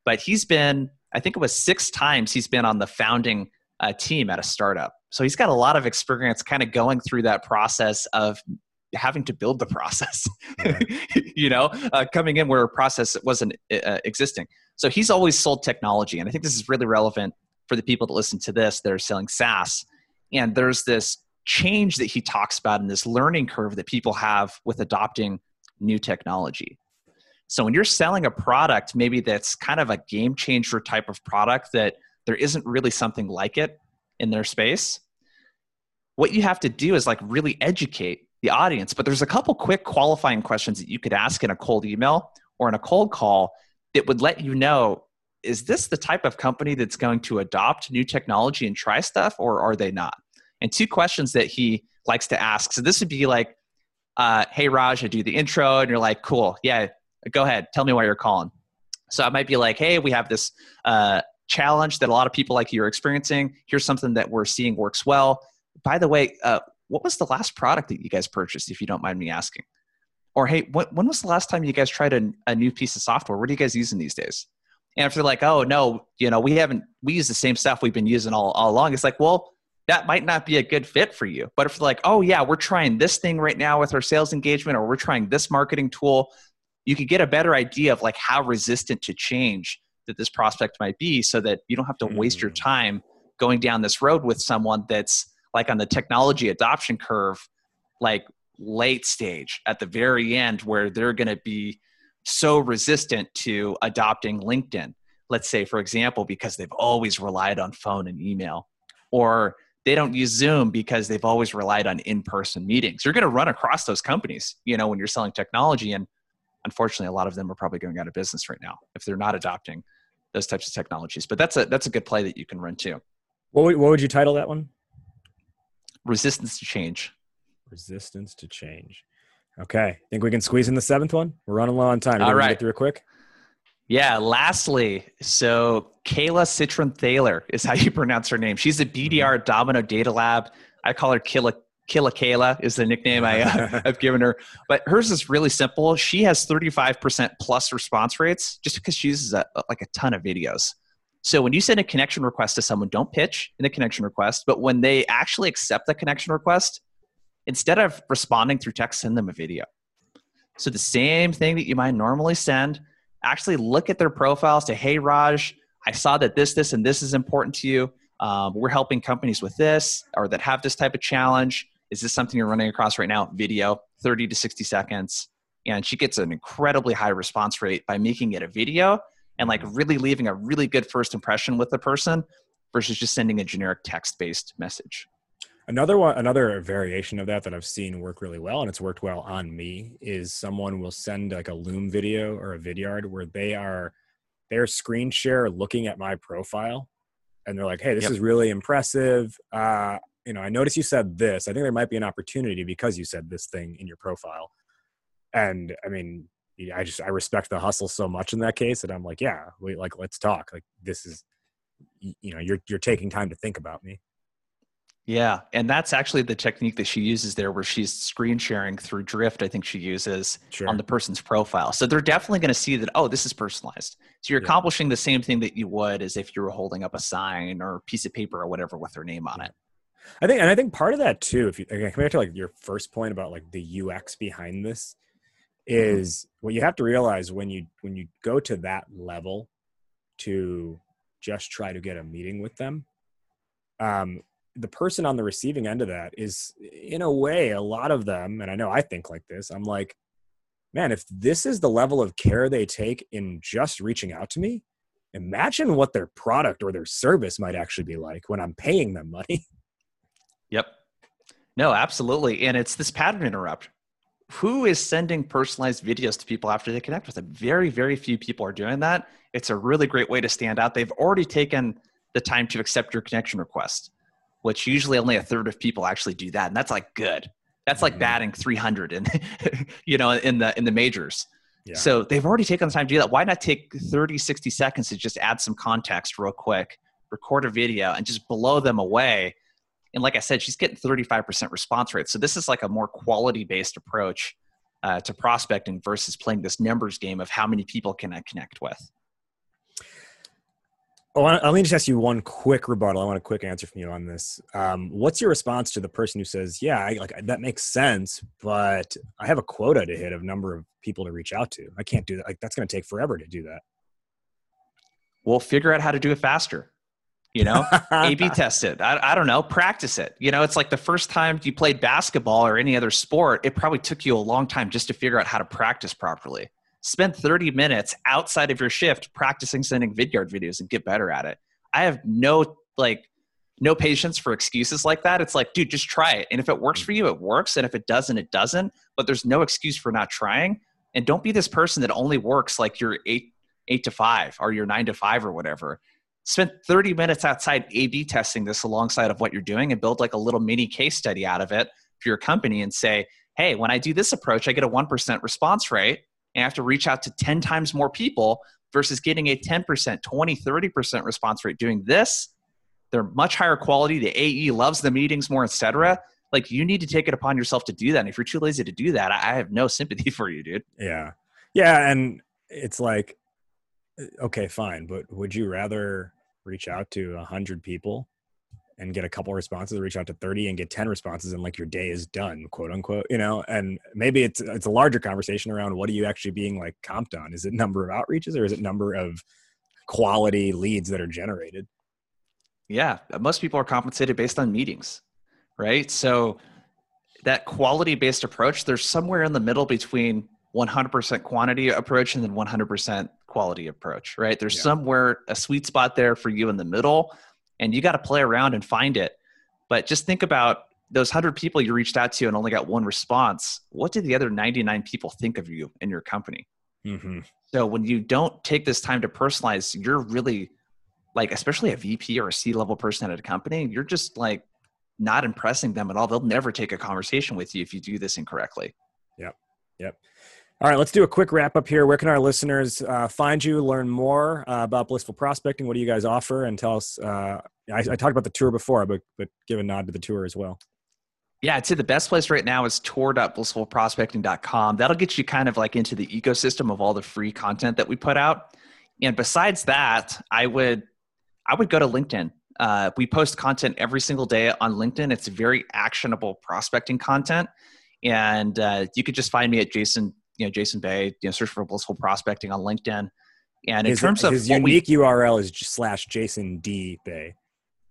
But he's been, I think it was six times he's been on the founding uh, team at a startup. So he's got a lot of experience kind of going through that process of having to build the process, you know, uh, coming in where a process wasn't uh, existing. So he's always sold technology. And I think this is really relevant for the people that listen to this that are selling SaaS. And there's this change that he talks about in this learning curve that people have with adopting new technology. So when you're selling a product, maybe that's kind of a game changer type of product that there isn't really something like it in their space, what you have to do is like really educate the audience. But there's a couple quick qualifying questions that you could ask in a cold email or in a cold call that would let you know is this the type of company that's going to adopt new technology and try stuff, or are they not? And two questions that he likes to ask. So this would be like, uh, hey, Raj, I do the intro, and you're like, cool, yeah, go ahead, tell me why you're calling. So I might be like, hey, we have this uh, challenge that a lot of people like you are experiencing. Here's something that we're seeing works well. By the way, uh, what was the last product that you guys purchased, if you don't mind me asking? Or hey, when, when was the last time you guys tried a, a new piece of software? What are you guys using these days? And if they're like, oh no, you know, we haven't we use the same stuff we've been using all, all along, it's like, well, that might not be a good fit for you. But if they're like, oh yeah, we're trying this thing right now with our sales engagement, or we're trying this marketing tool, you could get a better idea of like how resistant to change that this prospect might be so that you don't have to waste your mm. time going down this road with someone that's like on the technology adoption curve like late stage at the very end where they're going to be so resistant to adopting LinkedIn. Let's say, for example, because they've always relied on phone and email, or they don't use Zoom because they've always relied on in person meetings. You're going to run across those companies, you know, when you're selling technology. And unfortunately, a lot of them are probably going out of business right now if they're not adopting those types of technologies. But that's a, that's a good play that you can run too. What would, what would you title that one? Resistance to change. Resistance to change. Okay. Think we can squeeze in the seventh one? We're running low on time. All right. Get through it quick. Yeah. Lastly, so Kayla Citron Thaler is how you pronounce her name. She's a BDR Domino Data Lab. I call her Killa Killa Kayla is the nickname I, uh, I've given her. But hers is really simple. She has 35% plus response rates just because she uses a, like a ton of videos. So when you send a connection request to someone, don't pitch in the connection request, but when they actually accept the connection request, instead of responding through text, send them a video. So the same thing that you might normally send, actually look at their profile, say, hey, Raj, I saw that this, this, and this is important to you. Um, we're helping companies with this or that have this type of challenge. Is this something you're running across right now? Video, 30 to 60 seconds. And she gets an incredibly high response rate by making it a video and like really leaving a really good first impression with the person versus just sending a generic text based message. Another one, another variation of that that I've seen work really well, and it's worked well on me, is someone will send like a Loom video or a Vidyard where they are they're screen share looking at my profile, and they're like, "Hey, this yep. is really impressive. Uh, you know, I noticed you said this. I think there might be an opportunity because you said this thing in your profile." And I mean, I just I respect the hustle so much in that case that I'm like, yeah, we like let's talk. Like this is, you know, you're you're taking time to think about me. Yeah, and that's actually the technique that she uses there, where she's screen sharing through Drift. I think she uses sure. on the person's profile, so they're definitely going to see that. Oh, this is personalized. So you're yeah. accomplishing the same thing that you would as if you were holding up a sign or a piece of paper or whatever with their name on it. I think, and I think part of that too, if you again, come back to like your first point about like the UX behind this. Is mm-hmm. what you have to realize when you when you go to that level to just try to get a meeting with them um, the person on the receiving end of that is in a way a lot of them and i know i think like this i'm like man if this is the level of care they take in just reaching out to me imagine what their product or their service might actually be like when i'm paying them money yep no absolutely and it's this pattern interrupt who is sending personalized videos to people after they connect with them very very few people are doing that it's a really great way to stand out they've already taken the time to accept your connection request, which usually only a third of people actually do that. And that's like good. That's like mm-hmm. batting 300 in, you know, in the, in the majors. Yeah. So they've already taken the time to do that. Why not take 30, 60 seconds to just add some context real quick, record a video and just blow them away. And like I said, she's getting 35% response rate. So this is like a more quality based approach uh, to prospecting versus playing this numbers game of how many people can I connect with. Oh, let me just ask you one quick rebuttal. I want a quick answer from you on this. Um, what's your response to the person who says, "Yeah, I, like that makes sense, but I have a quota to hit of number of people to reach out to. I can't do that. Like that's going to take forever to do that." We'll figure out how to do it faster. You know, A/B test it. I, I don't know, practice it. You know, it's like the first time you played basketball or any other sport. It probably took you a long time just to figure out how to practice properly spend 30 minutes outside of your shift practicing sending vidyard videos and get better at it. I have no like no patience for excuses like that. It's like, dude, just try it. And if it works for you, it works. And if it doesn't, it doesn't. But there's no excuse for not trying. And don't be this person that only works like your eight eight to five or your nine to five or whatever. Spend 30 minutes outside A B testing this alongside of what you're doing and build like a little mini case study out of it for your company and say, hey, when I do this approach, I get a 1% response rate and I have to reach out to 10 times more people versus getting a 10%, 20, 30% response rate doing this. They're much higher quality. The AE loves the meetings more, etc. Like you need to take it upon yourself to do that. And if you're too lazy to do that, I have no sympathy for you, dude. Yeah. Yeah. And it's like, okay, fine. But would you rather reach out to a hundred people and get a couple responses reach out to 30 and get 10 responses and like your day is done quote unquote you know? And maybe it's it's a larger conversation around what are you actually being like comped on? Is it number of outreaches or is it number of quality leads that are generated? Yeah most people are compensated based on meetings right? So that quality based approach there's somewhere in the middle between 100% quantity approach and then 100% quality approach right there's yeah. somewhere a sweet spot there for you in the middle and you got to play around and find it. But just think about those 100 people you reached out to and only got one response. What did the other 99 people think of you and your company? Mm-hmm. So when you don't take this time to personalize, you're really like, especially a VP or a C level person at a company, you're just like not impressing them at all. They'll never take a conversation with you if you do this incorrectly. Yep. Yep. All right, let's do a quick wrap up here. Where can our listeners uh, find you, learn more uh, about Blissful Prospecting? What do you guys offer? And tell us. Uh, I, I, talked about the tour before, but but give a nod to the tour as well. Yeah, I'd say the best place right now is tour.blissfulprospecting.com. That'll get you kind of like into the ecosystem of all the free content that we put out. And besides that, I would I would go to LinkedIn. Uh, we post content every single day on LinkedIn. It's very actionable prospecting content, and uh, you could just find me at Jason you know Jason Bay, you know, search for blissful prospecting on LinkedIn. And in his, terms of his unique we, URL is slash Jason D Bay,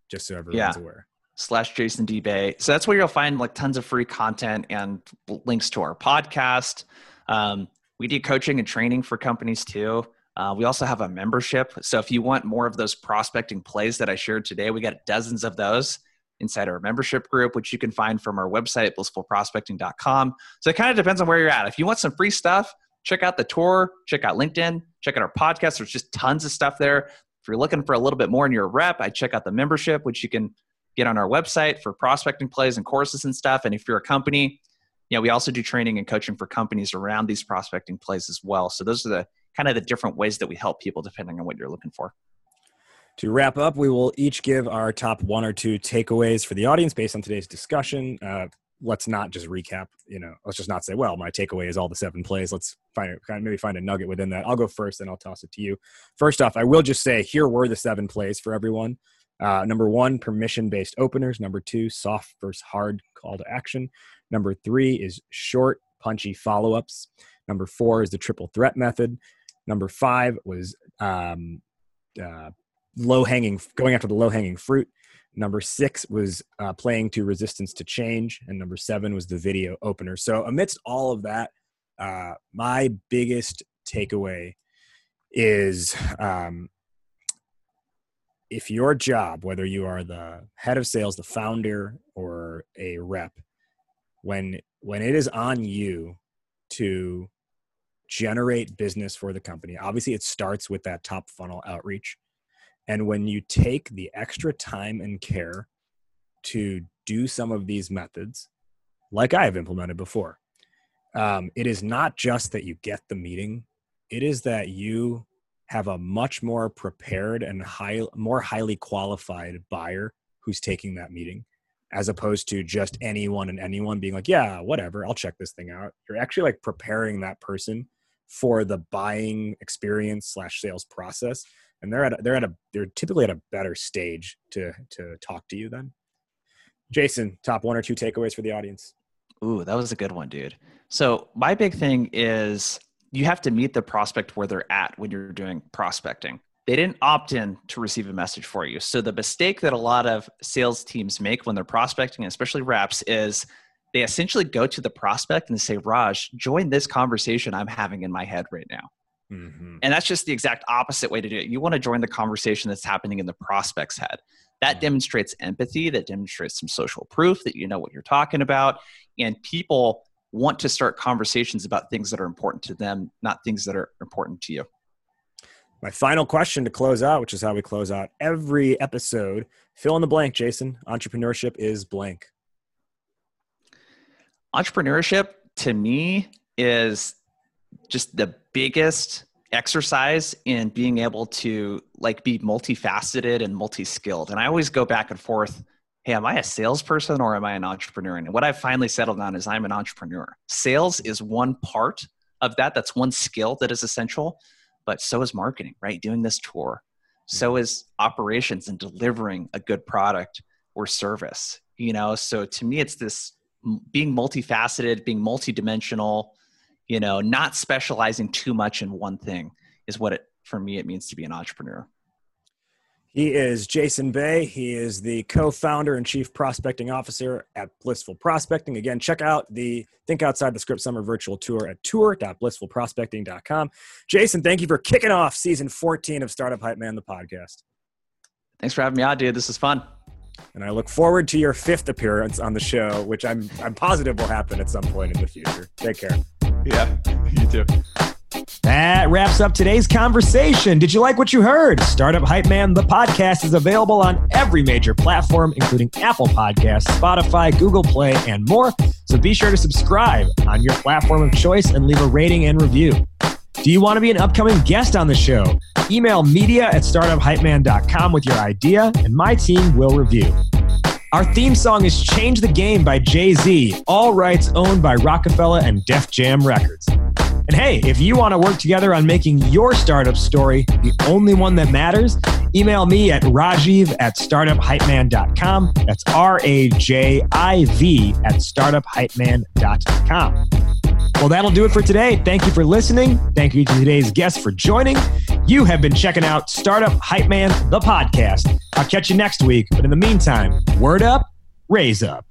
just so everyone's yeah, aware. Slash Jason D Bay. So that's where you'll find like tons of free content and links to our podcast. Um, we do coaching and training for companies too. Uh, we also have a membership. So if you want more of those prospecting plays that I shared today, we got dozens of those inside our membership group, which you can find from our website, blissfulprospecting.com. So it kind of depends on where you're at. If you want some free stuff, check out the tour, check out LinkedIn, check out our podcast. There's just tons of stuff there. If you're looking for a little bit more in your rep, I check out the membership, which you can get on our website for prospecting plays and courses and stuff. And if you're a company, you know, we also do training and coaching for companies around these prospecting plays as well. So those are the kind of the different ways that we help people depending on what you're looking for. To wrap up, we will each give our top one or two takeaways for the audience based on today's discussion. Uh, let's not just recap. You know, let's just not say, "Well, my takeaway is all the seven plays." Let's find maybe find a nugget within that. I'll go first, and I'll toss it to you. First off, I will just say here were the seven plays for everyone. Uh, number one, permission-based openers. Number two, soft versus hard call to action. Number three is short, punchy follow-ups. Number four is the triple threat method. Number five was um, uh, low hanging, going after the low hanging fruit. Number six was uh, playing to resistance to change, and number seven was the video opener. So, amidst all of that, uh, my biggest takeaway is um, if your job, whether you are the head of sales, the founder, or a rep, when when it is on you to generate business for the company, obviously it starts with that top funnel outreach And when you take the extra time and care to do some of these methods, like I have implemented before, um, it is not just that you get the meeting, it is that you have a much more prepared and high, more highly qualified buyer who's taking that meeting as opposed to just anyone and anyone being like, yeah, whatever, I'll check this thing out. You're actually like preparing that person for the buying experience slash sales process, and they're at a, they're at a they're typically at a better stage to to talk to you then. Jason, top one or two takeaways for the audience. Ooh, that was a good one, dude. So my big thing is you have to meet the prospect where they're at when you're doing prospecting they didn't opt in to receive a message for you. So the mistake that a lot of sales teams make when they're prospecting, especially reps, is they essentially go to the prospect and say, Raj, join this conversation I'm having in my head right now. Mm-hmm. And that's just the exact opposite way to do it. You want to join the conversation that's happening in the prospect's head. That mm-hmm. demonstrates empathy, that demonstrates some social proof that you know what you're talking about. And people want to start conversations about things that are important to them, not things that are important to you. My final question to close out, which is how we close out every episode. Fill in the blank, Jason. Entrepreneurship is blank. Entrepreneurship to me is just the biggest exercise in being able to like be multifaceted and multi-skilled. And I always go back and forth. Hey, am I a salesperson or am I an entrepreneur? And what I've finally settled on is I'm an entrepreneur. Sales is one part of that. That's one skill that is essential but so is marketing, right? Doing this tour. So mm-hmm. is operations and delivering a good product or service, you know? So to me, it's this being multifaceted, being multidimensional, you know, not specializing too much in one thing is what it, for me, it means to be an entrepreneur. He is Jason Bay. He is the co founder and chief prospecting officer at Blissful Prospecting. Again, check out the Think Outside the Script Summer Virtual Tour at tour.blissfulprospecting.com. Jason, thank you for kicking off season 14 of Startup Hype Man, the podcast. Thanks for having me on, dude. This is fun. And I look forward to your fifth appearance on the show, which I'm, I'm positive will happen at some point in the future. Take care. Yeah, you too. That wraps up today's conversation. Did you like what you heard? Startup Hype Man, the podcast, is available on every major platform, including Apple Podcasts, Spotify, Google Play, and more. So be sure to subscribe on your platform of choice and leave a rating and review. Do you want to be an upcoming guest on the show? Email media at startuphypeman.com with your idea, and my team will review. Our theme song is Change the Game by Jay Z, all rights owned by Rockefeller and Def Jam Records. And hey, if you want to work together on making your startup story the only one that matters, email me at rajiv at startuphypeman.com. That's R A J I V at startuphypeman.com. Well, that'll do it for today. Thank you for listening. Thank you to today's guests for joining. You have been checking out Startup Hype Man, the podcast. I'll catch you next week. But in the meantime, word up, raise up.